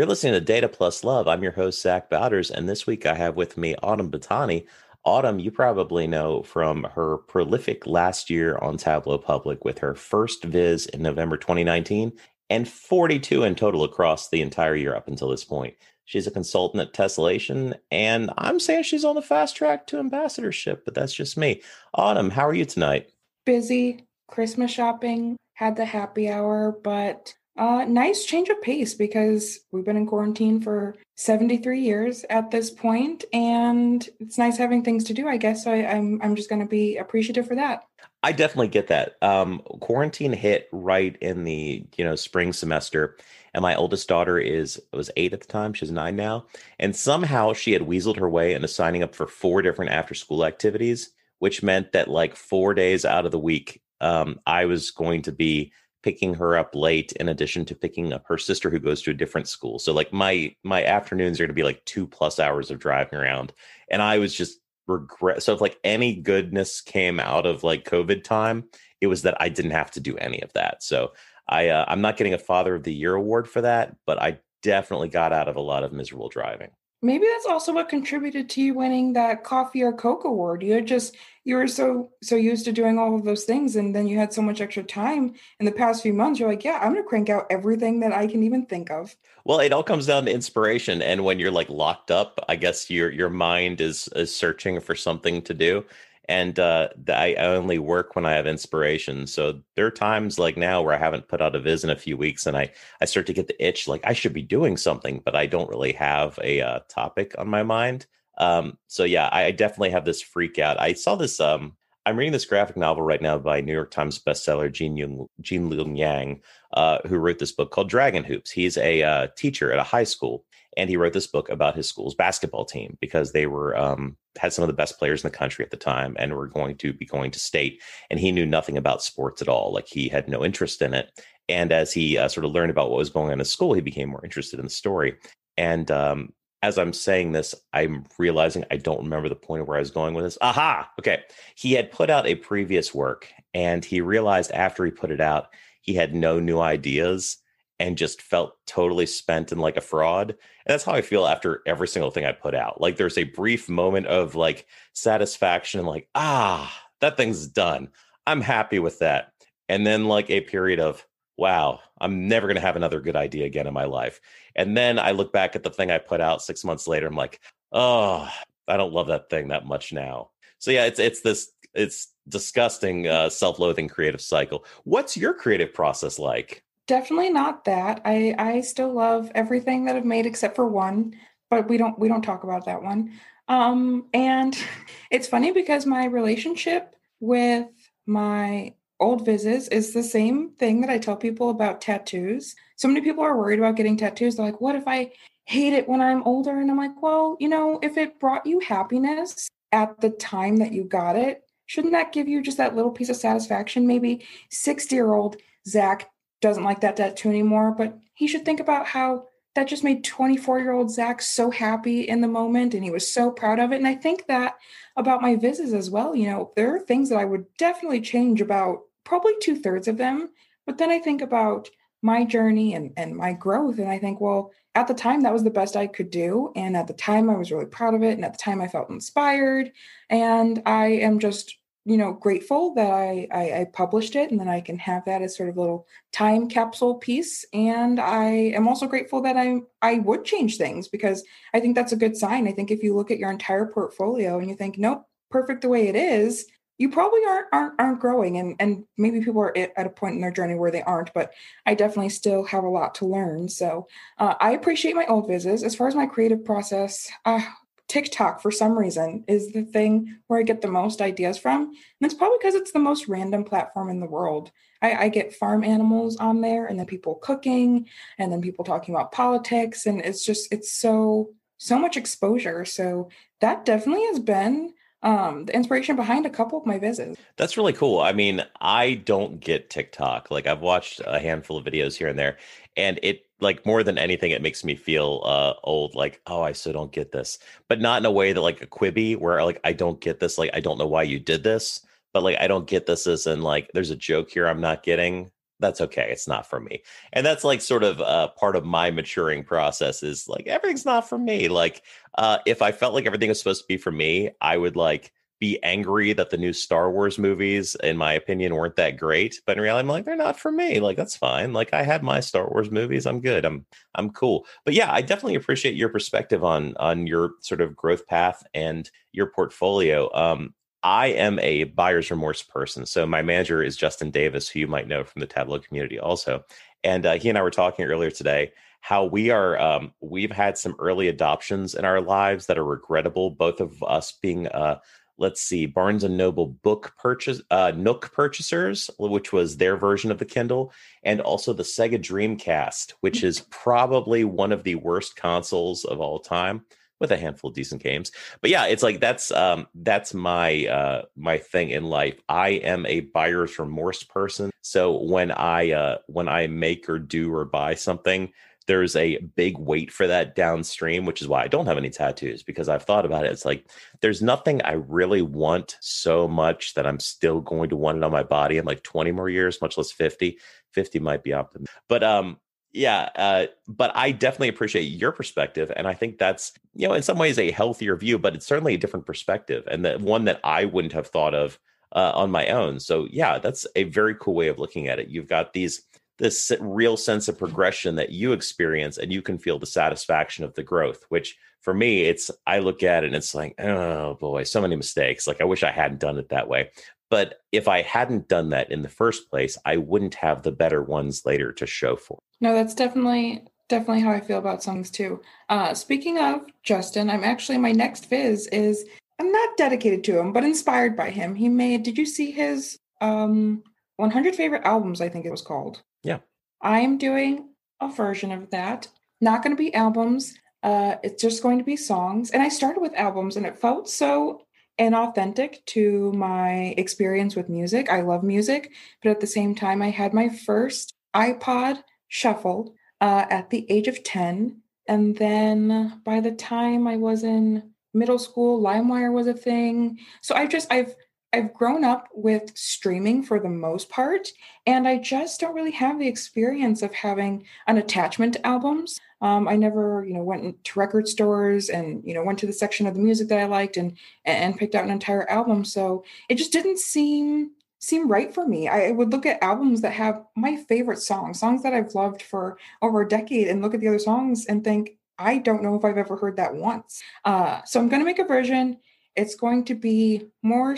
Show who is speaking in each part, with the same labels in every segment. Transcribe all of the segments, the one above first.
Speaker 1: You're listening to Data Plus Love. I'm your host, Zach Bowders, and this week I have with me Autumn Battani. Autumn, you probably know from her prolific last year on Tableau Public with her first viz in November 2019 and 42 in total across the entire year up until this point. She's a consultant at Tessellation, and I'm saying she's on the fast track to ambassadorship, but that's just me. Autumn, how are you tonight?
Speaker 2: Busy, Christmas shopping, had the happy hour, but uh, nice change of pace because we've been in quarantine for 73 years at this point, and it's nice having things to do. I guess so I, I'm I'm just going to be appreciative for that.
Speaker 1: I definitely get that. Um, quarantine hit right in the you know spring semester, and my oldest daughter is was eight at the time. She's nine now, and somehow she had weaseled her way into signing up for four different after school activities, which meant that like four days out of the week, um, I was going to be picking her up late in addition to picking up her sister who goes to a different school. So like my my afternoons are going to be like two plus hours of driving around and i was just regret so if like any goodness came out of like covid time it was that i didn't have to do any of that. So i uh, i'm not getting a father of the year award for that but i definitely got out of a lot of miserable driving
Speaker 2: maybe that's also what contributed to you winning that coffee or coke award. You just you were so so used to doing all of those things and then you had so much extra time in the past few months you're like yeah i'm gonna crank out everything that i can even think of.
Speaker 1: Well it all comes down to inspiration and when you're like locked up i guess your your mind is is searching for something to do and uh, I only work when I have inspiration. So there are times like now where I haven't put out a viz in a few weeks, and I I start to get the itch like I should be doing something, but I don't really have a uh, topic on my mind. Um, so yeah, I, I, definitely have this freak out. I saw this. Um, I'm reading this graphic novel right now by New York Times bestseller Yung, Gene Luen Yang, uh, who wrote this book called Dragon Hoops. He's a uh, teacher at a high school, and he wrote this book about his school's basketball team because they were um, had some of the best players in the country at the time and were going to be going to state. And he knew nothing about sports at all; like he had no interest in it. And as he uh, sort of learned about what was going on in school, he became more interested in the story. And um, as I'm saying this, I'm realizing I don't remember the point of where I was going with this. Aha! Okay. He had put out a previous work and he realized after he put it out, he had no new ideas and just felt totally spent and like a fraud. That's how I feel after every single thing I put out. Like there's a brief moment of like satisfaction, like, ah, that thing's done. I'm happy with that. And then like a period of, wow, I'm never going to have another good idea again in my life. And then I look back at the thing I put out six months later. I'm like, oh, I don't love that thing that much now. So yeah, it's it's this it's disgusting uh, self-loathing creative cycle. What's your creative process like?
Speaker 2: Definitely not that. I I still love everything that I've made except for one, but we don't we don't talk about that one. Um, and it's funny because my relationship with my old vizes is the same thing that I tell people about tattoos. So many people are worried about getting tattoos. They're like, what if I hate it when I'm older? And I'm like, well, you know, if it brought you happiness at the time that you got it, shouldn't that give you just that little piece of satisfaction? Maybe 60 year old Zach doesn't like that tattoo anymore, but he should think about how that just made 24 year old Zach so happy in the moment and he was so proud of it. And I think that about my vizes as well. You know, there are things that I would definitely change about probably two thirds of them. But then I think about my journey and, and my growth. And I think, well, at the time, that was the best I could do. And at the time, I was really proud of it. And at the time, I felt inspired. And I am just, you know, grateful that I, I, I published it and then I can have that as sort of a little time capsule piece. And I am also grateful that I I would change things because I think that's a good sign. I think if you look at your entire portfolio and you think, nope, perfect the way it is, you probably aren't aren't, aren't growing and and maybe people are at a point in their journey where they aren't but i definitely still have a lot to learn so uh, i appreciate my old vizes as far as my creative process uh, tiktok for some reason is the thing where i get the most ideas from and it's probably because it's the most random platform in the world I, I get farm animals on there and then people cooking and then people talking about politics and it's just it's so so much exposure so that definitely has been um the inspiration behind a couple of my vizes.
Speaker 1: That's really cool. I mean, I don't get TikTok. Like I've watched a handful of videos here and there and it like more than anything it makes me feel uh old like oh I still don't get this. But not in a way that like a Quibi where like I don't get this like I don't know why you did this, but like I don't get this as in like there's a joke here I'm not getting. that's okay. It's not for me. And that's like sort of uh, part of my maturing process is like everything's not for me. Like uh, if I felt like everything was supposed to be for me, I would like be angry that the new Star Wars movies, in my opinion, weren't that great. But in reality, I'm like, they're not for me. Like that's fine. Like I had my Star Wars movies. I'm good. I'm I'm cool. But yeah, I definitely appreciate your perspective on on your sort of growth path and your portfolio. Um, I am a buyer's remorse person. So my manager is Justin Davis, who you might know from the Tableau community also. And uh, he and I were talking earlier today how we are um, we've had some early adoptions in our lives that are regrettable. Both of us being uh, let's see, Barnes and Noble book purchase, uh, Nook purchasers, which was their version of the Kindle, and also the Sega Dreamcast, which is probably one of the worst consoles of all time with a handful of decent games. But yeah, it's like that's um that's my uh my thing in life. I am a buyer's remorse person. So when I uh when I make or do or buy something, there's a big weight for that downstream, which is why I don't have any tattoos because I've thought about it. It's like there's nothing I really want so much that I'm still going to want it on my body in like 20 more years, much less 50. 50 might be optimistic. But um yeah, uh, but I definitely appreciate your perspective, and I think that's you know in some ways a healthier view, but it's certainly a different perspective, and that one that I wouldn't have thought of uh, on my own. So yeah, that's a very cool way of looking at it. You've got these this real sense of progression that you experience, and you can feel the satisfaction of the growth. Which for me, it's I look at it and it's like, oh boy, so many mistakes. Like I wish I hadn't done it that way. But if I hadn't done that in the first place, I wouldn't have the better ones later to show for.
Speaker 2: No, that's definitely definitely how I feel about songs too. Uh, speaking of Justin, I'm actually my next viz is I'm not dedicated to him, but inspired by him. He made. Did you see his um 100 favorite albums? I think it was called.
Speaker 1: Yeah.
Speaker 2: I am doing a version of that. Not going to be albums. Uh, it's just going to be songs. And I started with albums, and it felt so inauthentic to my experience with music. I love music, but at the same time, I had my first iPod shuffle uh, at the age of 10. And then by the time I was in middle school, LimeWire was a thing. So I've just, I've, I've grown up with streaming for the most part, and I just don't really have the experience of having an attachment to albums. Um, I never, you know, went to record stores and you know went to the section of the music that I liked and and picked out an entire album. So it just didn't seem seem right for me. I would look at albums that have my favorite songs, songs that I've loved for over a decade, and look at the other songs and think, I don't know if I've ever heard that once. Uh, so I'm going to make a version. It's going to be more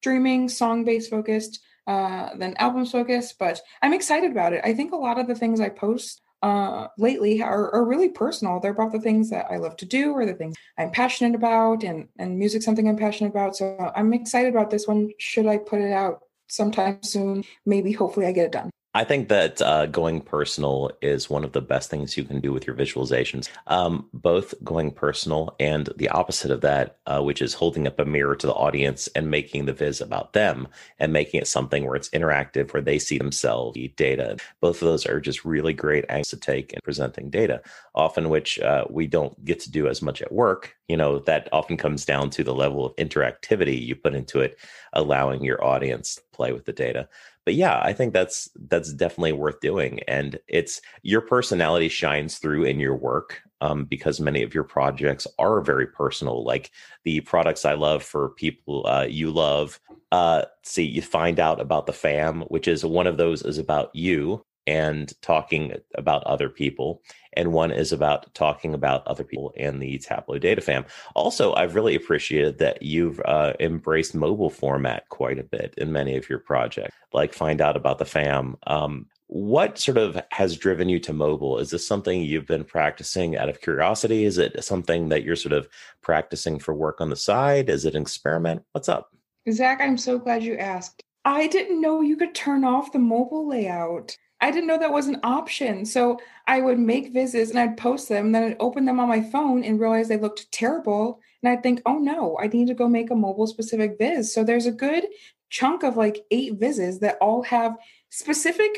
Speaker 2: streaming, song based focused uh, than albums focused, but I'm excited about it. I think a lot of the things I post uh, lately are, are really personal. They're about the things that I love to do or the things I'm passionate about, and and music something I'm passionate about. So I'm excited about this one. Should I put it out sometime soon? Maybe, hopefully, I get it done.
Speaker 1: I think that uh, going personal is one of the best things you can do with your visualizations. Um, both going personal and the opposite of that, uh, which is holding up a mirror to the audience and making the viz about them and making it something where it's interactive, where they see themselves, the data. Both of those are just really great angles to take in presenting data, often which uh, we don't get to do as much at work. You know, that often comes down to the level of interactivity you put into it, allowing your audience to play with the data but yeah i think that's that's definitely worth doing and it's your personality shines through in your work um, because many of your projects are very personal like the products i love for people uh, you love uh, see you find out about the fam which is one of those is about you and talking about other people and one is about talking about other people and the Tableau data fam. Also, I've really appreciated that you've uh, embraced mobile format quite a bit in many of your projects, like find out about the fam. Um, what sort of has driven you to mobile? Is this something you've been practicing out of curiosity? Is it something that you're sort of practicing for work on the side? Is it an experiment? What's up?
Speaker 2: Zach, I'm so glad you asked. I didn't know you could turn off the mobile layout. I didn't know that was an option. So I would make visits and I'd post them, then I'd open them on my phone and realize they looked terrible. And I'd think, oh no, I need to go make a mobile specific viz. So there's a good chunk of like eight visits that all have specific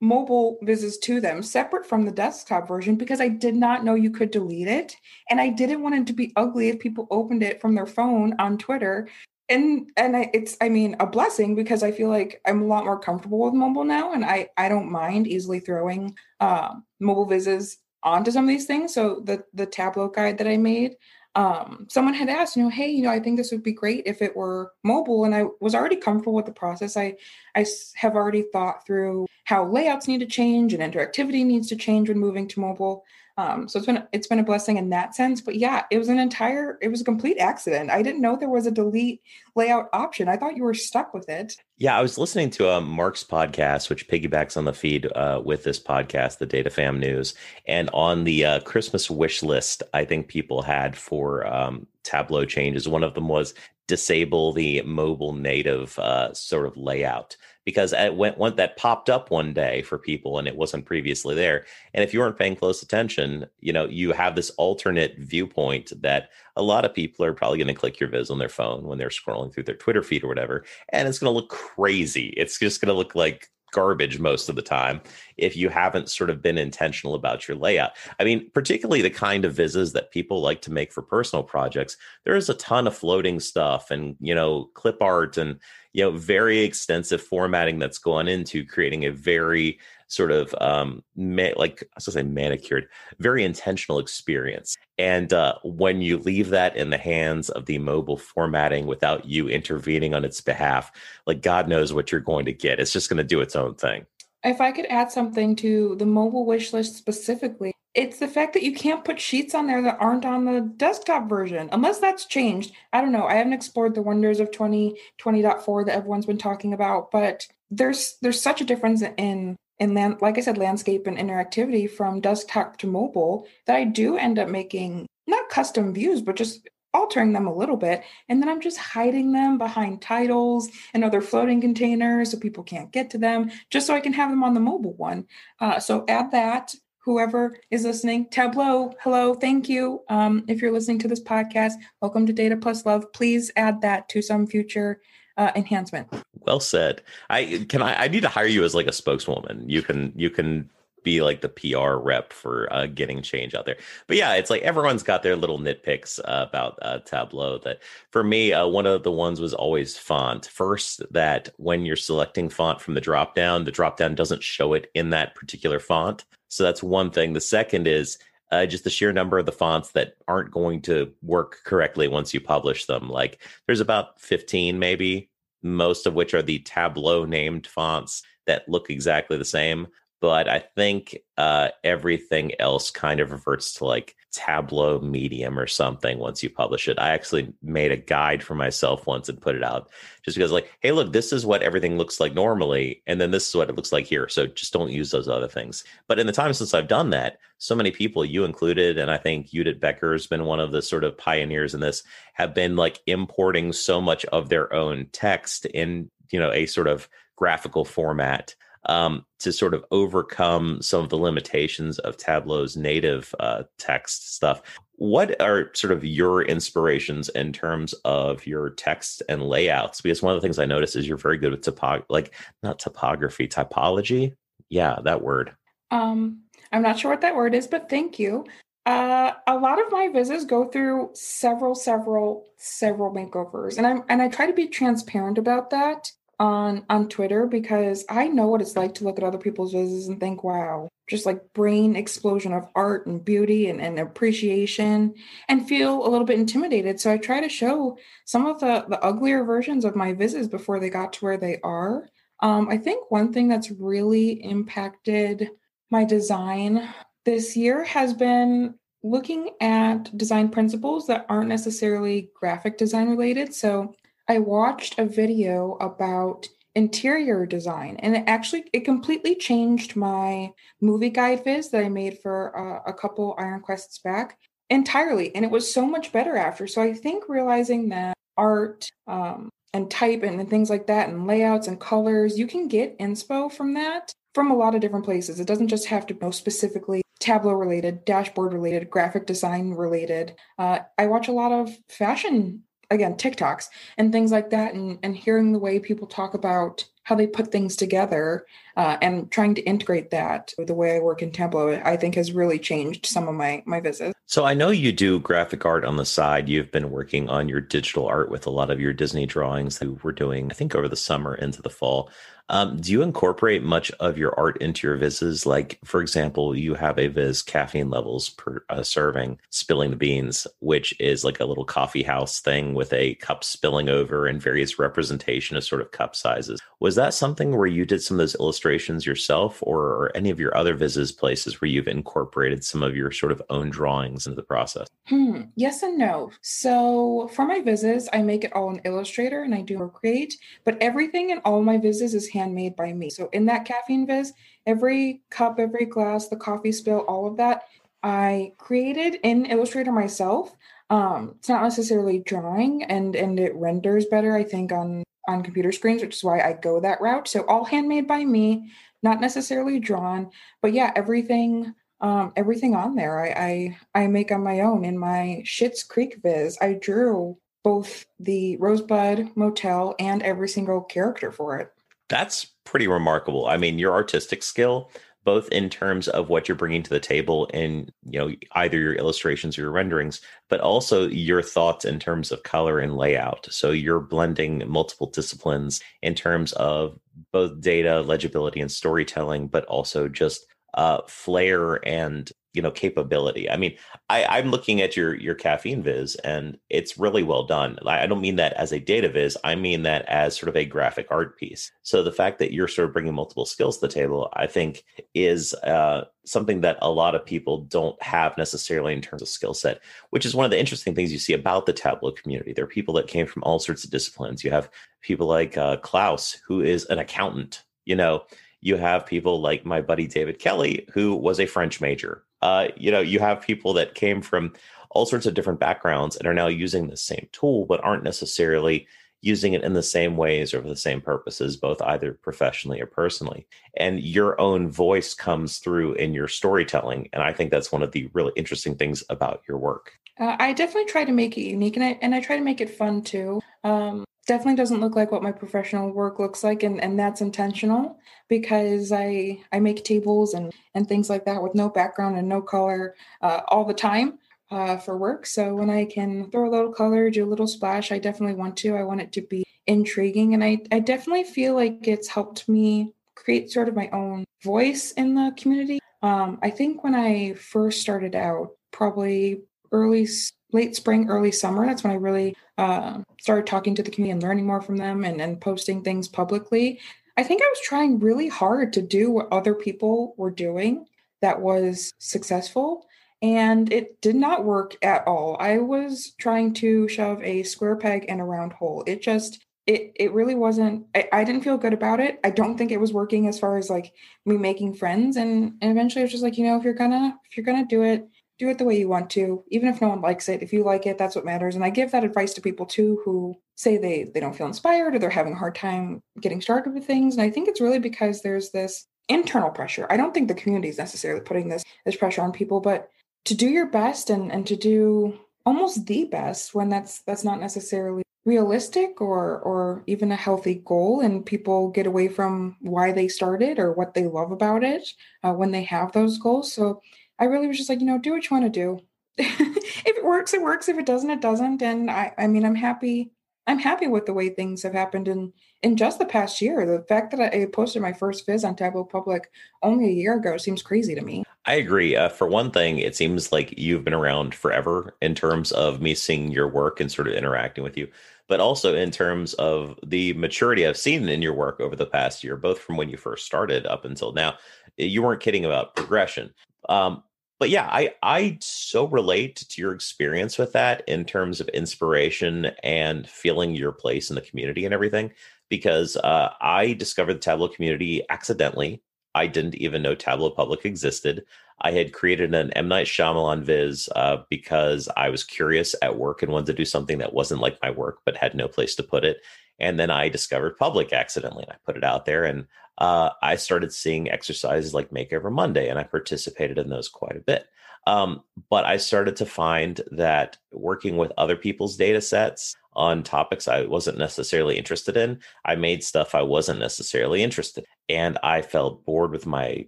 Speaker 2: mobile visits to them separate from the desktop version because I did not know you could delete it. And I didn't want it to be ugly if people opened it from their phone on Twitter and and I, it's i mean a blessing because i feel like i'm a lot more comfortable with mobile now and i i don't mind easily throwing uh, mobile vises onto some of these things so the the tableau guide that i made um, someone had asked, you know, hey, you know, I think this would be great if it were mobile, and I was already comfortable with the process. I, I have already thought through how layouts need to change and interactivity needs to change when moving to mobile. Um, so it's been it's been a blessing in that sense. But yeah, it was an entire it was a complete accident. I didn't know there was a delete layout option. I thought you were stuck with it.
Speaker 1: Yeah, I was listening to um, Mark's podcast, which piggybacks on the feed uh, with this podcast, the Data Fam News, and on the uh, Christmas wish list, I think people had for um, Tableau changes. One of them was disable the mobile native uh, sort of layout because it went that popped up one day for people and it wasn't previously there and if you weren't paying close attention you know you have this alternate viewpoint that a lot of people are probably going to click your viz on their phone when they're scrolling through their twitter feed or whatever and it's going to look crazy it's just going to look like garbage most of the time if you haven't sort of been intentional about your layout. I mean, particularly the kind of vises that people like to make for personal projects, there is a ton of floating stuff and, you know, clip art and, you know, very extensive formatting that's gone into creating a very sort of um ma- like I was gonna say manicured, very intentional experience. And uh, when you leave that in the hands of the mobile formatting without you intervening on its behalf, like God knows what you're going to get. It's just going to do its own thing.
Speaker 2: If I could add something to the mobile wish list specifically, it's the fact that you can't put sheets on there that aren't on the desktop version, unless that's changed. I don't know. I haven't explored the wonders of 2020.4 that everyone's been talking about, but there's there's such a difference in in land, like I said, landscape and interactivity from desktop to mobile that I do end up making not custom views, but just altering them a little bit. And then I'm just hiding them behind titles and other floating containers so people can't get to them, just so I can have them on the mobile one. Uh, so add that. Whoever is listening, Tableau, hello, thank you. Um, if you're listening to this podcast, welcome to Data Plus Love. Please add that to some future uh, enhancement.
Speaker 1: Well said. I can I, I need to hire you as like a spokeswoman. You can you can be like the PR rep for uh, getting change out there. But yeah, it's like everyone's got their little nitpicks uh, about uh, Tableau. That for me, uh, one of the ones was always font. First, that when you're selecting font from the dropdown, the dropdown doesn't show it in that particular font. So that's one thing. The second is uh, just the sheer number of the fonts that aren't going to work correctly once you publish them. Like there's about 15 maybe, most of which are the Tableau named fonts that look exactly the same but I think uh, everything else kind of reverts to like Tableau Medium or something once you publish it. I actually made a guide for myself once and put it out just because, like, hey, look, this is what everything looks like normally, and then this is what it looks like here. So just don't use those other things. But in the time since I've done that, so many people, you included, and I think Judit Bekker has been one of the sort of pioneers in this, have been like importing so much of their own text in, you know, a sort of graphical format um, to sort of overcome some of the limitations of Tableau's native uh, text stuff. What are sort of your inspirations in terms of your text and layouts? Because one of the things I notice is you're very good with typo, like not topography, typology. Yeah, that word.
Speaker 2: Um, I'm not sure what that word is, but thank you. Uh, a lot of my visits go through several, several, several makeovers, and I'm and I try to be transparent about that on on Twitter because I know what it's like to look at other people's videos and think, wow, just like brain explosion of art and beauty and, and appreciation and feel a little bit intimidated. So I try to show some of the, the uglier versions of my visits before they got to where they are. Um, I think one thing that's really impacted my design this year has been looking at design principles that aren't necessarily graphic design related. So I watched a video about interior design and it actually it completely changed my movie guide viz that I made for uh, a couple Iron Quests back entirely and it was so much better after so I think realizing that art um, and type and, and things like that and layouts and colors you can get inspo from that from a lot of different places it doesn't just have to go specifically Tableau related, dashboard related, graphic design related. Uh, I watch a lot of fashion again TikToks and things like that, and and hearing the way people talk about how they put things together uh, and trying to integrate that with the way I work in Tableau, I think has really changed some of my my visits.
Speaker 1: So I know you do graphic art on the side. You've been working on your digital art with a lot of your Disney drawings that we're doing, I think, over the summer into the fall. Um, do you incorporate much of your art into your vises? Like, for example, you have a viz caffeine levels per uh, serving, spilling the beans, which is like a little coffee house thing with a cup spilling over and various representation of sort of cup sizes. Was that something where you did some of those illustrations yourself, or any of your other vises places where you've incorporated some of your sort of own drawings into the process?
Speaker 2: Hmm. Yes and no. So for my vises, I make it all in Illustrator and I do create, but everything in all my vises is handmade by me. So in that caffeine viz, every cup, every glass, the coffee spill, all of that, I created in Illustrator myself. Um, it's not necessarily drawing, and and it renders better, I think, on on computer screens, which is why I go that route. So all handmade by me, not necessarily drawn, but yeah, everything um everything on there I, I i make on my own in my Schitt's Creek viz i drew both the rosebud motel and every single character for it
Speaker 1: that's pretty remarkable. I mean, your artistic skill, both in terms of what you're bringing to the table in, you know, either your illustrations or your renderings, but also your thoughts in terms of color and layout. So you're blending multiple disciplines in terms of both data, legibility, and storytelling, but also just uh, flair and you know capability. I mean I, i'm looking at your your caffeine viz and it's really well done. I don't mean that as a data viz i mean that as sort of a graphic art piece. So the fact that you're sort of bringing multiple skills to the table i think is uh, something that a lot of people don't have necessarily in terms of skill set which is one of the interesting things you see about the tableau community. There are people that came from all sorts of disciplines. You have people like uh, klaus who is an accountant you know you have people like my buddy david kelly who was a french major uh, you know, you have people that came from all sorts of different backgrounds and are now using the same tool, but aren't necessarily using it in the same ways or for the same purposes, both either professionally or personally. And your own voice comes through in your storytelling. And I think that's one of the really interesting things about your work.
Speaker 2: Uh, I definitely try to make it unique and I, and I try to make it fun too. Um, definitely doesn't look like what my professional work looks like and, and that's intentional because I I make tables and and things like that with no background and no color uh, all the time uh, for work. So when I can throw a little color, do a little splash, I definitely want to. I want it to be intriguing, and I I definitely feel like it's helped me create sort of my own voice in the community. Um, I think when I first started out, probably early late spring, early summer, that's when I really uh, started talking to the community and learning more from them and, and posting things publicly. I think I was trying really hard to do what other people were doing that was successful. And it did not work at all. I was trying to shove a square peg in a round hole. It just, it it really wasn't I, I, didn't feel good about it i don't think it was working as far as like me making friends and, and eventually i was just like you know if you're gonna if you're gonna do it do it the way you want to even if no one likes it. If you like it that's what matters. And i give that advice to people too who say they they don't feel inspired or they're having a hard time getting started with things. And i think it's really because there's this internal pressure. I don't think the community is necessarily putting this this pressure on people but to do your best and and to do almost the best when that's that's not necessarily realistic or or even a healthy goal and people get away from why they started or what they love about it uh, when they have those goals. So I really was just like, you know, do what you want to do. if it works, it works. If it doesn't, it doesn't. And I, I mean, I'm happy. I'm happy with the way things have happened in in just the past year. The fact that I posted my first viz on Tableau Public only a year ago seems crazy to me.
Speaker 1: I agree. Uh, for one thing, it seems like you've been around forever in terms of me seeing your work and sort of interacting with you, but also in terms of the maturity I've seen in your work over the past year, both from when you first started up until now. You weren't kidding about progression. Um, but yeah, I I so relate to your experience with that in terms of inspiration and feeling your place in the community and everything. Because uh, I discovered the Tableau community accidentally. I didn't even know Tableau Public existed. I had created an M Night Shyamalan viz uh, because I was curious at work and wanted to do something that wasn't like my work, but had no place to put it. And then I discovered Public accidentally, and I put it out there, and uh, I started seeing exercises like Makeover Monday, and I participated in those quite a bit. Um, but I started to find that working with other people's data sets on topics I wasn't necessarily interested in, I made stuff I wasn't necessarily interested. In. And I felt bored with my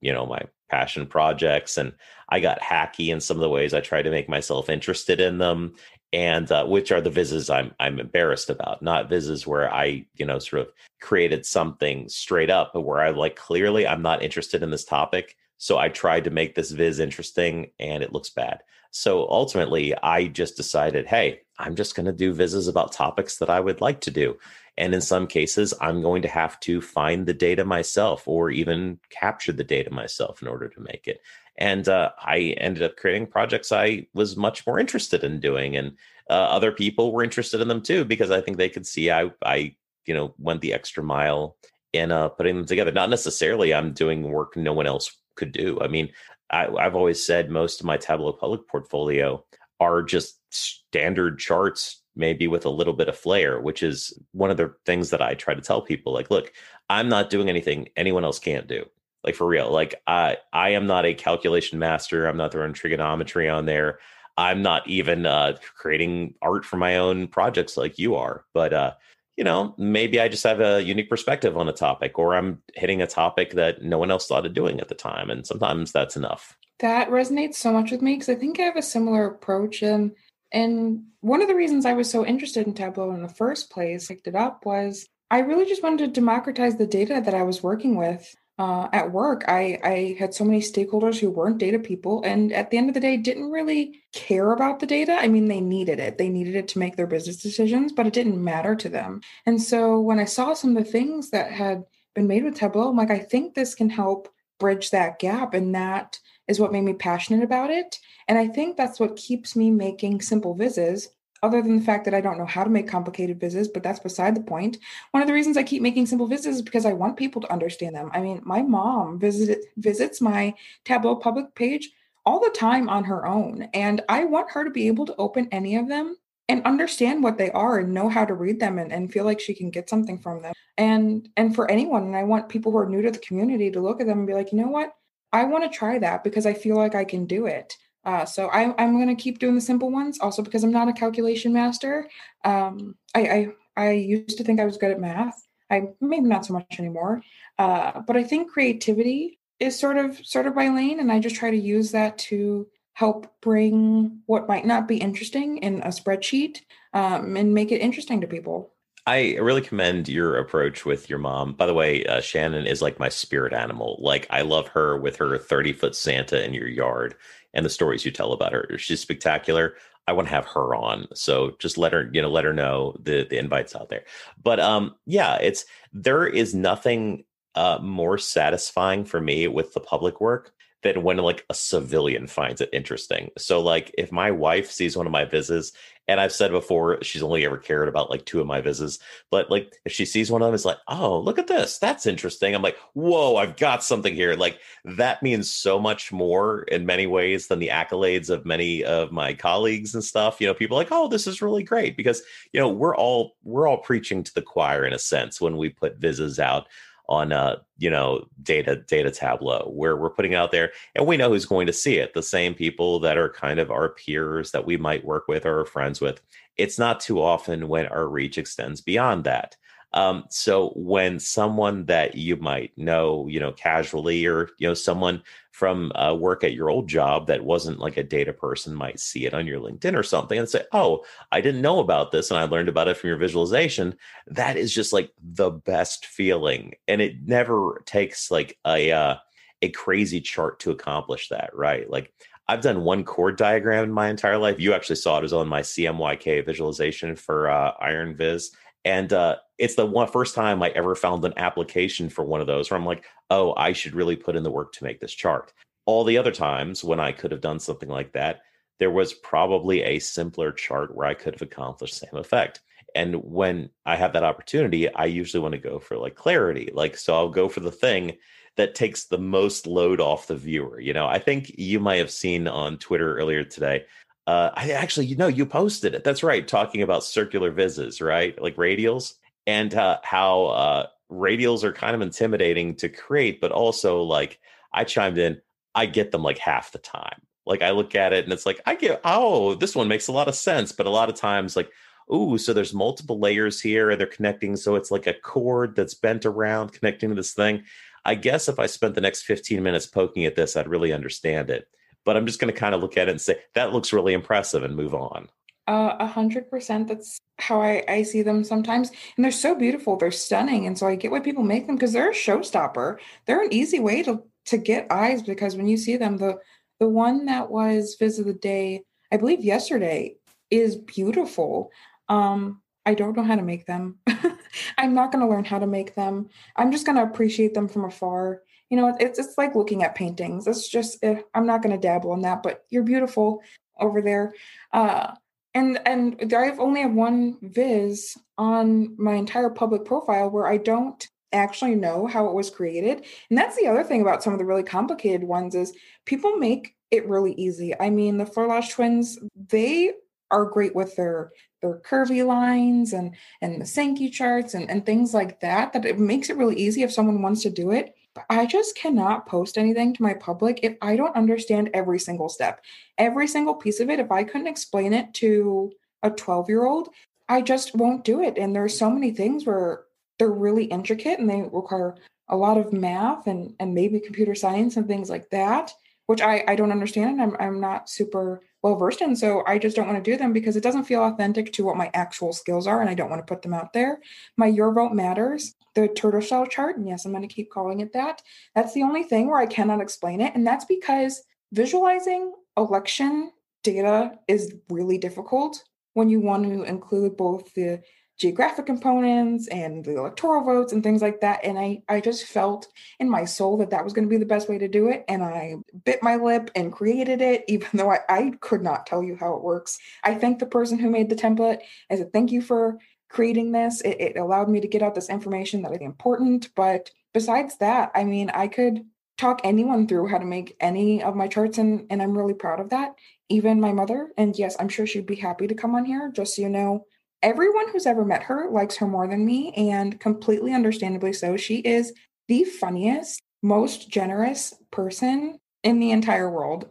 Speaker 1: you know, my passion projects and I got hacky in some of the ways I tried to make myself interested in them and uh, which are the vises I'm I'm embarrassed about, not vises where I you know sort of created something straight up, but where I like clearly I'm not interested in this topic, so I tried to make this viz interesting and it looks bad. So ultimately, I just decided, hey, I'm just going to do vises about topics that I would like to do. And in some cases, I'm going to have to find the data myself or even capture the data myself in order to make it and uh, I ended up creating projects I was much more interested in doing, and uh, other people were interested in them too because I think they could see I I you know went the extra mile in uh, putting them together. Not necessarily I'm doing work no one else could do. I mean, I, I've always said most of my Tableau Public portfolio are just standard charts maybe with a little bit of flair, which is one of the things that I try to tell people like, look, I'm not doing anything anyone else can't do like for real like i i am not a calculation master i'm not throwing trigonometry on there i'm not even uh creating art for my own projects like you are but uh you know maybe i just have a unique perspective on a topic or i'm hitting a topic that no one else thought of doing at the time and sometimes that's enough.
Speaker 2: That resonates so much with me because i think i have a similar approach and and one of the reasons i was so interested in tableau in the first place picked it up was I really just wanted to democratize the data that I was working with uh, at work, I, I had so many stakeholders who weren't data people, and at the end of the day, didn't really care about the data. I mean, they needed it. They needed it to make their business decisions, but it didn't matter to them. And so when I saw some of the things that had been made with Tableau, I'm like, I think this can help bridge that gap. And that is what made me passionate about it. And I think that's what keeps me making simple vises other than the fact that I don't know how to make complicated vises, but that's beside the point. One of the reasons I keep making simple vises is because I want people to understand them. I mean, my mom visit, visits my Tableau public page all the time on her own, and I want her to be able to open any of them and understand what they are and know how to read them and, and feel like she can get something from them. And and for anyone, and I want people who are new to the community to look at them and be like, you know what? I want to try that because I feel like I can do it. Uh, so I, I'm going to keep doing the simple ones, also because I'm not a calculation master. Um, I, I, I used to think I was good at math. I maybe not so much anymore, uh, but I think creativity is sort of sort of my lane, and I just try to use that to help bring what might not be interesting in a spreadsheet um, and make it interesting to people.
Speaker 1: I really commend your approach with your mom. By the way, uh, Shannon is like my spirit animal. Like I love her with her 30 foot Santa in your yard and the stories you tell about her. She's spectacular. I want to have her on. So just let her, you know, let her know the the invites out there. But um yeah, it's there is nothing uh more satisfying for me with the public work than when like a civilian finds it interesting. So like if my wife sees one of my visits, and I've said before, she's only ever cared about like two of my visits, but like if she sees one of them, it's like, oh, look at this, that's interesting. I'm like, whoa, I've got something here. Like that means so much more in many ways than the accolades of many of my colleagues and stuff. You know, people like, oh, this is really great because you know we're all we're all preaching to the choir in a sense when we put visits out on uh you know data data tableau where we're putting it out there and we know who's going to see it the same people that are kind of our peers that we might work with or are friends with. It's not too often when our reach extends beyond that um, so when someone that you might know, you know, casually, or you know, someone from uh, work at your old job that wasn't like a data person might see it on your LinkedIn or something and say, "Oh, I didn't know about this, and I learned about it from your visualization." That is just like the best feeling, and it never takes like a uh, a crazy chart to accomplish that, right? Like I've done one chord diagram in my entire life. You actually saw it, it was on my CMYK visualization for uh, Iron Viz and uh, it's the one first time I ever found an application for one of those where I'm like, oh, I should really put in the work to make this chart. All the other times when I could have done something like that, there was probably a simpler chart where I could have accomplished the same effect. And when I have that opportunity, I usually want to go for like clarity. Like, so I'll go for the thing that takes the most load off the viewer. You know, I think you might have seen on Twitter earlier today. Uh, I actually, you know, you posted it. That's right, talking about circular vises, right? Like radials, and uh, how uh, radials are kind of intimidating to create, but also like I chimed in, I get them like half the time. Like I look at it and it's like I get, oh, this one makes a lot of sense, but a lot of times like ooh, so there's multiple layers here. and They're connecting. So it's like a cord that's bent around connecting to this thing. I guess if I spent the next 15 minutes poking at this, I'd really understand it. But I'm just going to kind of look at it and say, that looks really impressive and move on.
Speaker 2: A hundred percent. That's how I, I see them sometimes. And they're so beautiful. They're stunning. And so I get why people make them because they're a showstopper. They're an easy way to, to get eyes because when you see them, the, the one that was visit the day, I believe yesterday, is beautiful. Um, I don't know how to make them. I'm not going to learn how to make them. I'm just going to appreciate them from afar. You know, it's it's like looking at paintings. It's just eh, I'm not going to dabble in that, but you're beautiful over there. Uh, and and I've only have one viz on my entire public profile where I don't actually know how it was created. And that's the other thing about some of the really complicated ones is people make it really easy. I mean, the Flerlage twins, they are great with their their curvy lines and and the Sankey charts and, and things like that, that it makes it really easy if someone wants to do it. But I just cannot post anything to my public if I don't understand every single step, every single piece of it. If I couldn't explain it to a 12 year old, I just won't do it. And there's so many things where they're really intricate and they require a lot of math and, and maybe computer science and things like that which I, I don't understand. I'm, I'm not super well versed in. So I just don't want to do them because it doesn't feel authentic to what my actual skills are. And I don't want to put them out there. My Your Vote Matters, the turtle shell chart. And yes, I'm going to keep calling it that. That's the only thing where I cannot explain it. And that's because visualizing election data is really difficult when you want to include both the geographic components and the electoral votes and things like that. And i i just felt in my soul that that was going to be the best way to do it. And i bit my lip and created it even though I, I could not tell you how it works. I thank the person who made the template i said thank you for creating this. It, it allowed me to get out this information that is important. But besides that i mean i could talk anyone through how to make any of my charts and and i'm really proud of that even my mother. And yes i'm sure she'd be happy to come on here just so you know everyone who's ever met her likes her more than me, and completely understandably so. She is the funniest, most generous person in the entire world.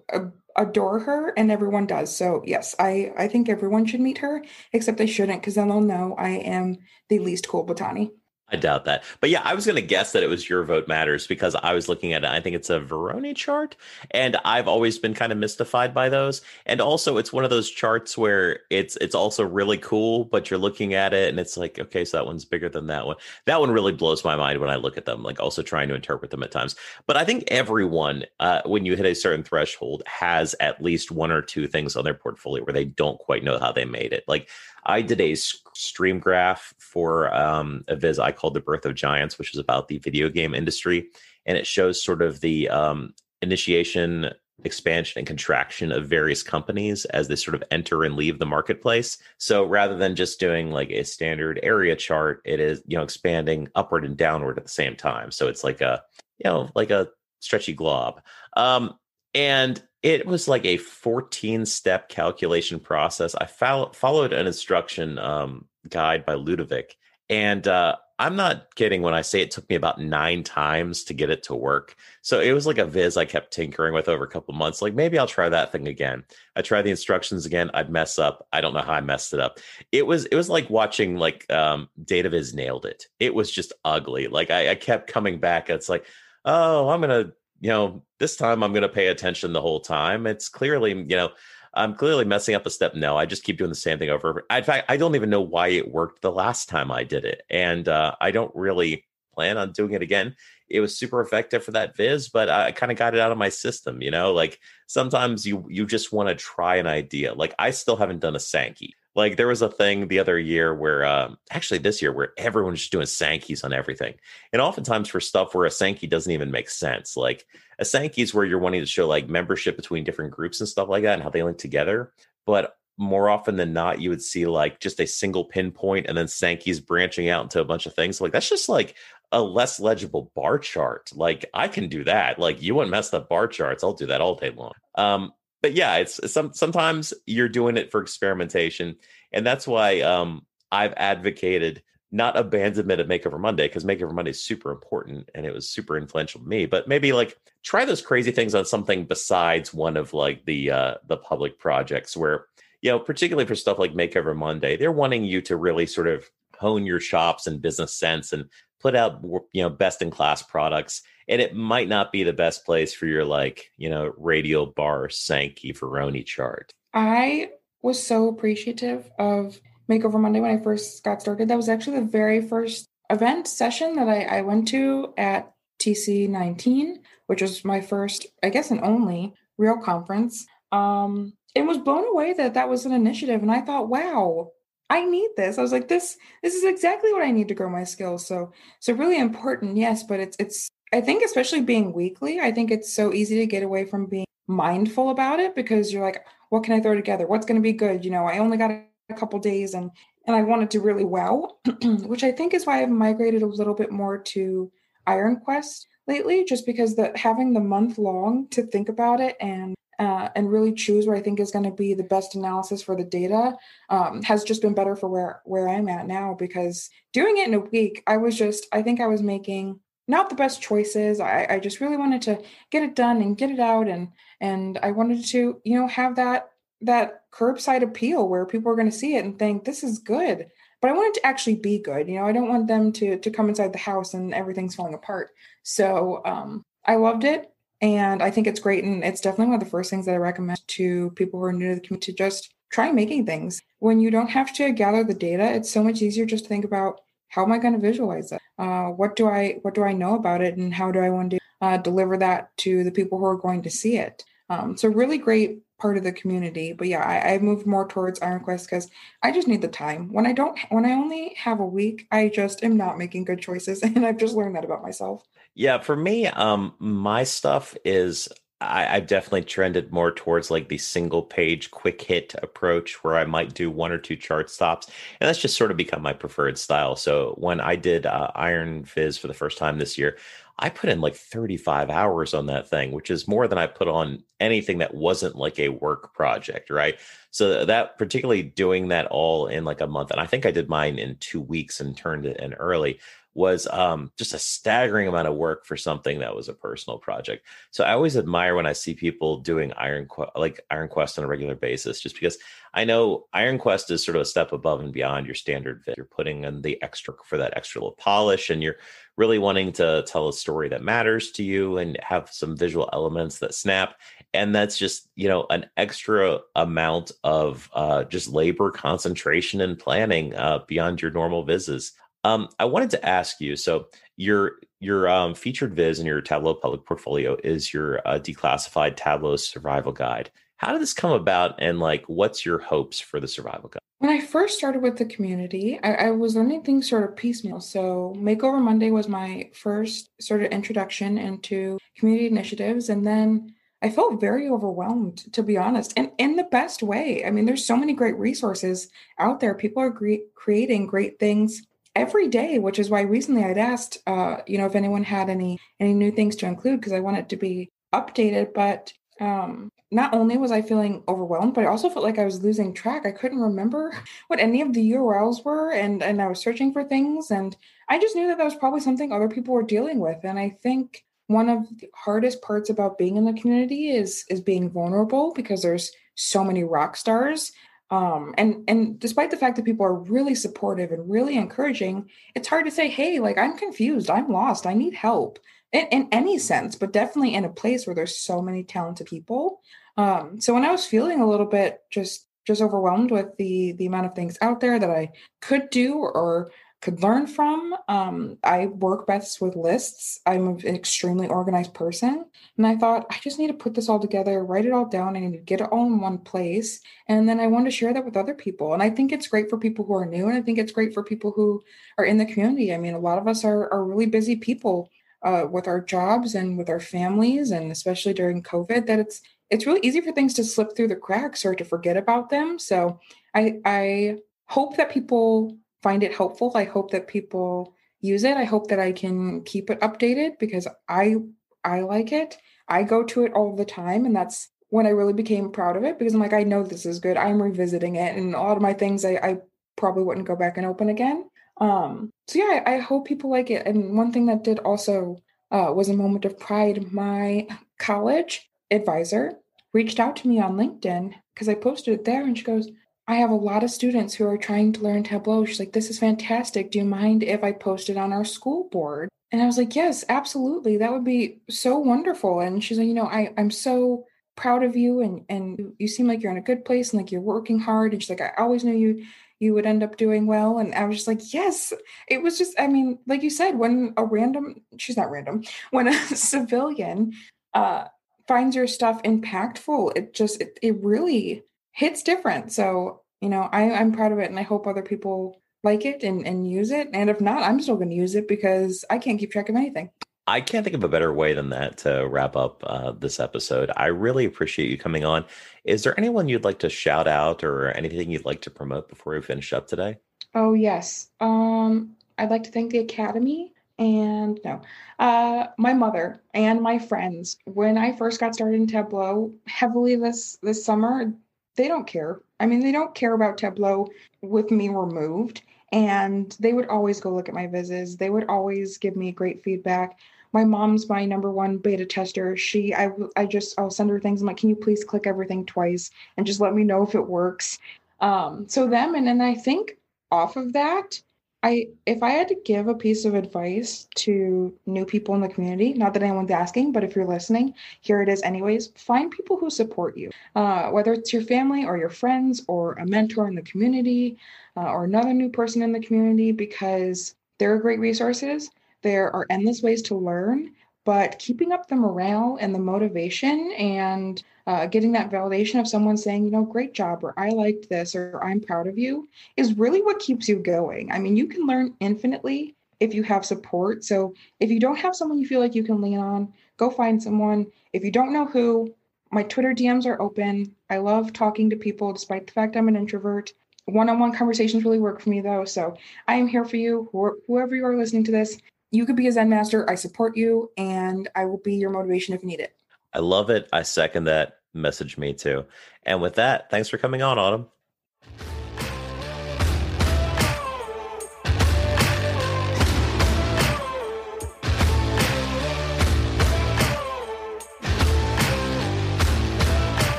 Speaker 2: adore her, and everyone does. So yes, I I think everyone should meet her, except they shouldn't, because then they'll know I am the least cool Battani.
Speaker 1: I doubt that. But yeah, I was going to guess that it was your vote matters because I was looking at it. I think it's a Voronoi chart. And I've always been kind of mystified by those. And also it's one of those charts where it's it's also really cool, but you're looking at it and it's like, okay, so that one's bigger than that one. That one really blows my mind when I look at them, like also trying to interpret them at times. But I think everyone, uh, when you hit a certain threshold, has at least one or two things on their portfolio where they don't quite know how they made it. Like I did a stream graph for um, a viz I called The Birth of Giants, which is about the video game industry. And it shows sort of the um, initiation, expansion, and contraction of various companies as they sort of enter and leave the marketplace. So rather than just doing like a standard area chart, it is, you know, expanding upward and downward at the same time. So it's like a, you know, like a stretchy glob. Um, and it was like a 14 step calculation process. I fo- followed an instruction um, guide by Ludovic. And uh, I'm not kidding when I say it took me about nine times to get it to work. So it was like a viz I kept tinkering with over a couple months. Like maybe I'll try that thing again. I try the instructions again. I'd mess up. I don't know how I messed it up. It was it was like watching like um, DataViz nailed it. It was just ugly. Like I, I kept coming back. It's like, oh, I'm gonna you know, this time I'm going to pay attention the whole time. It's clearly, you know, I'm clearly messing up a step. No, I just keep doing the same thing over. In fact, I don't even know why it worked the last time I did it. And uh, I don't really plan on doing it again. It was super effective for that viz, but I kind of got it out of my system, you know, like sometimes you you just want to try an idea. Like I still haven't done a Sankey. Like there was a thing the other year where, um, actually this year, where everyone's just doing Sankeys on everything, and oftentimes for stuff where a Sankey doesn't even make sense. Like a Sankey is where you're wanting to show like membership between different groups and stuff like that, and how they link together. But more often than not, you would see like just a single pinpoint, and then Sankeys branching out into a bunch of things. Like that's just like a less legible bar chart. Like I can do that. Like you want messed up bar charts, I'll do that all day long. Um, but yeah, it's some sometimes you're doing it for experimentation, and that's why um, I've advocated not abandonment Makeover Monday because Makeover Monday is super important and it was super influential to me. But maybe like try those crazy things on something besides one of like the uh, the public projects where you know, particularly for stuff like Makeover Monday, they're wanting you to really sort of hone your shops and business sense and put out you know best in class products and it might not be the best place for your like you know radial bar Sankey Voronoi chart.
Speaker 2: I was so appreciative of Makeover Monday when I first got started. That was actually the very first event session that I, I went to at TC19, which was my first, I guess, and only real conference. Um, it was blown away that that was an initiative, and I thought, wow, I need this. I was like, this this is exactly what I need to grow my skills. So so really important, yes, but it's it's I think especially being weekly, I think it's so easy to get away from being mindful about it because you're like, what can I throw together? What's going to be good? You know, I only got a couple days and and I wanted to really well, which I think is why I've migrated a little bit more to Iron Quest lately, just because the having the month long to think about it and uh, and really choose what I think is going to be the best analysis for the data um, has just been better for where where I'm at now because doing it in a week, I was just I think I was making not the best choices. I, I just really wanted to get it done and get it out and and I wanted to you know have that that curbside appeal where people are going to see it and think this is good. But i want it to actually be good you know? I don't want them to to come inside the house and everything's falling apart. So um i loved it and i think it's great and it's definitely one of the first things that i recommend to people who are new to the community to just try making things. When you don't have to gather the data it's so much easier just to think about how am i going to visualize it uh, what do i what do i know about it and how do i want to uh, deliver that to the people who are going to see it um, so really great part of the community. But yeah, I, I moved more towards Iron Quest because I just need the time. When I don't, when I only have a week, I just am not making good choices, and I've just learned that about myself.
Speaker 1: Yeah, for me, um, my stuff is I, have definitely trended more towards like the single page quick hit approach where I might do one or two chart stops. And that's just sort of become my preferred style. So when I did uh, Iron Viz for the first time this year, I put in like 35 hours on that thing, which is more than I put on anything that wasn't like a work project, right? So that particularly doing that all in like a month, and I think I did mine in two weeks and turned it in early was um, just a staggering amount of work for something that was a personal project. So I always admire when I see people doing Iron Quest, like Iron Quest on a regular basis, just because I know Iron Quest is sort of a step above and beyond your standard vid. You're putting in the extra for that extra little polish, and you're really wanting to tell a story that matters to you and have some visual elements that snap. And that's just you know an extra amount of uh, just labor, concentration, and planning uh, beyond your normal visits. Um, I wanted to ask you. So your your um, featured viz in your Tableau public portfolio is your uh, declassified Tableau survival guide. How did this come about, and like, what's your hopes for the survival guide?
Speaker 2: When I first started with the community, I, I was learning things sort of piecemeal. So Makeover Monday was my first sort of introduction into community initiatives, and then I felt very overwhelmed, to be honest, and in the best way. I mean, there's so many great resources out there. People are gre- creating great things every day, which is why recently I'd asked, uh, you know, if anyone had any any new things to include because I want it to be updated. But um, not only was I feeling overwhelmed, but I also felt like I was losing track. I couldn't remember what any of the URLs were, and and I was searching for things, and I just knew that that was probably something other people were dealing with. And I think one of the hardest parts about being in the community is is being vulnerable because there's so many rock stars um, and and despite the fact that people are really supportive and really encouraging it's hard to say hey like i'm confused i'm lost i need help in, in any sense but definitely in a place where there's so many talented people. Um, so when i was feeling a little bit just just overwhelmed with the the amount of things out there that i could do or could learn from. Um, I work best with lists. I'm an extremely organized person. And I thought, I just need to put this all together, write it all down, and get it all in one place. And then I want to share that with other people. And I think it's great for people who are new. And I think it's great for people who are in the community. I mean, a lot of us are, are really busy people uh, with our jobs and with our families, and especially during COVID, that it's it's really easy for things to slip through the cracks or to forget about them. So I I hope that people find it helpful. I hope that people use it. I hope that I can keep it updated because I I like it. I go to it all the time and that's when I really became proud of it because I'm like, I know this is good. I'm revisiting it and a lot of my things I, I probably wouldn't go back and open again. Um, so yeah, I, I hope people like it. And one thing that did also uh, was a moment of pride. My college advisor reached out to me on LinkedIn because I posted it there. And she goes, I have a lot of students who are trying to learn Tableau. She's like, This is fantastic. Do you mind if I post it on our school board? And I was like, Yes, absolutely. That would be so wonderful. And she's like, You know, I, I'm so proud of you and and you seem like you're in a good place and like you're working hard. And she's like, I always knew you you would end up doing well. And I was just like, yes. It was just, I mean, like you said, when a random, she's not random, when a civilian uh, finds your stuff impactful, it just, it, it really hits different. So, you know, I, I'm proud of it and I hope other people like it and, and use it. And if not, I'm still going to use it because I can't keep track of anything.
Speaker 1: I can't think of a better way than that to wrap up uh, this episode. I really appreciate you coming on. Is there anyone you'd like to shout out or anything you'd like to promote before we finish up today?
Speaker 2: Oh yes. Um, I'd like to thank the Academy and no, uh, my mother and my friends. When I first got started in Tableau heavily this this summer, they don't care. I mean, they don't care about Tableau with me removed, and they would always go look at my vizzes. They would always give me great feedback my mom's my number one beta tester. She, I, I just, I'll send her things. I'm like, can you please click everything twice and just let me know if it works. Um, so them, and then I think off of that, I, if I had to give a piece of advice to new people in the community, not that anyone's asking, but if you're listening, here it is anyways. Find people who support you, uh, whether it's your family or your friends or a mentor in the community uh, or another new person in the community, because they're great resources there are endless ways to learn, but keeping up the morale and the motivation and uh, getting that validation of someone saying, you know, great job, or I liked this, or I'm proud of you, is really what keeps you going. I mean, you can learn infinitely if you have support. So if you don't have someone you feel like you can lean on, go find someone. If you don't know who, my Twitter DMs are open. I love talking to people despite the fact I'm an introvert. One on one conversations really work for me though. So I am here for you, whoever you are listening to this you could be a Zen master. I support you and I will be your motivation if you need it.
Speaker 1: I love it. I second that. Message me too. And with that, thanks for coming on, Autumn.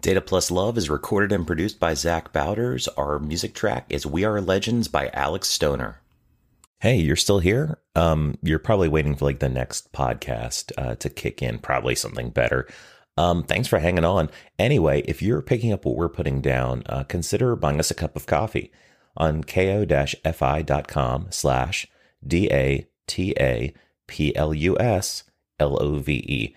Speaker 1: Data Plus Love is recorded and produced by Zach Bowders. Our music track is We Are Legends by Alex Stoner. Hey, you're still here? Um, you're probably waiting for like the next podcast uh, to kick in, probably something better. Um, thanks for hanging on. Anyway, if you're picking up what we're putting down, uh, consider buying us a cup of coffee on ko-fi.com slash D-A-T-A-P-L-U-S-L-O-V-E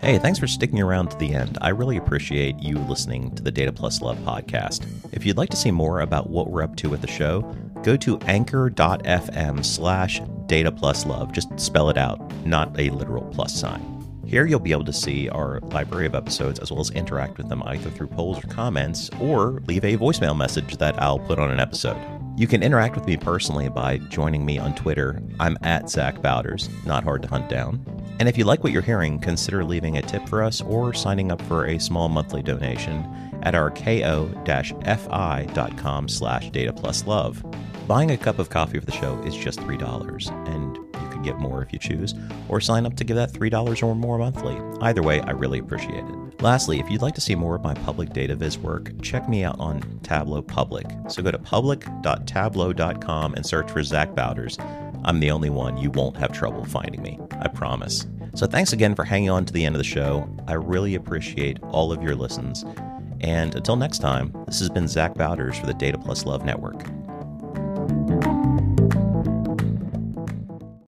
Speaker 1: Hey, thanks for sticking around to the end. I really appreciate you listening to the Data Plus Love podcast. If you'd like to see more about what we're up to with the show, go to anchor.fm slash data plus love. Just spell it out, not a literal plus sign. Here you'll be able to see our library of episodes as well as interact with them either through polls or comments or leave a voicemail message that I'll put on an episode. You can interact with me personally by joining me on Twitter. I'm at Zach Bowders, not hard to hunt down. And if you like what you're hearing, consider leaving a tip for us or signing up for a small monthly donation at our ko-fi.com slash data plus love. Buying a cup of coffee for the show is just $3, and get more if you choose, or sign up to give that $3 or more monthly. Either way, I really appreciate it. Lastly, if you'd like to see more of my public data viz work, check me out on Tableau Public. So go to public.tableau.com and search for Zach Bowders. I'm the only one. You won't have trouble finding me. I promise. So thanks again for hanging on to the end of the show. I really appreciate all of your listens. And until next time, this has been Zach Bowders for the Data Plus Love Network.